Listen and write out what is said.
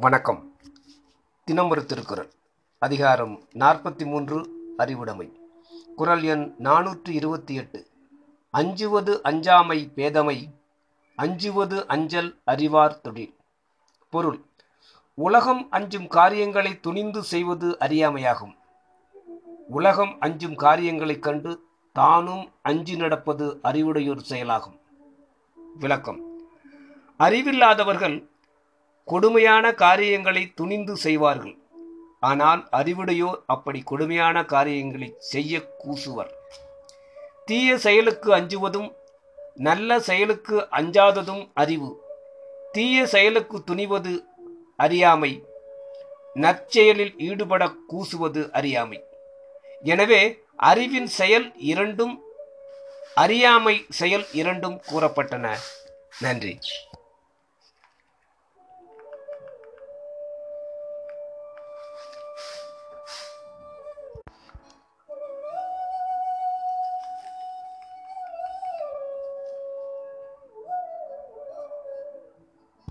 வணக்கம். தினமொரு திருக்குறள். அதிகாரம் நாற்பத்தி மூன்று அறிவுடைமை. குறள் எண் நானூற்று இருபத்தி எட்டு அஞ்சுவது அஞ்சாமை பேதமை அஞ்சுவது அஞ்சல் அறிவார் தொழில். பொருள் உலகம் அஞ்சும் காரியங்களை துணிந்து செய்வது அறியாமையாகும். உலகம் அஞ்சும் காரியங்களைக் கண்டு தானும் அஞ்சி நடப்பது அறிவுடையோர் செயலாகும். விளக்கம் அறிவில்லாதவர்கள் கொடுமையான காரியங்களை துணிந்து செய்வார்கள். ஆனால் அறிவுடையோர் அப்படி கொடுமையான காரியங்களை செய்ய கூசுவர். தீய செயலுக்கு அஞ்சுவதும் நல்ல செயலுக்கு அஞ்சாததும் அறிவு. தீய செயலுக்கு துணிவது அறியாமை. நற்செயலில் ஈடுபட கூசுவது அறியாமை. எனவே அறிவின் செயல் இரண்டும் அறியாமை செயல் இரண்டும் கூறப்பட்டன. நன்றி.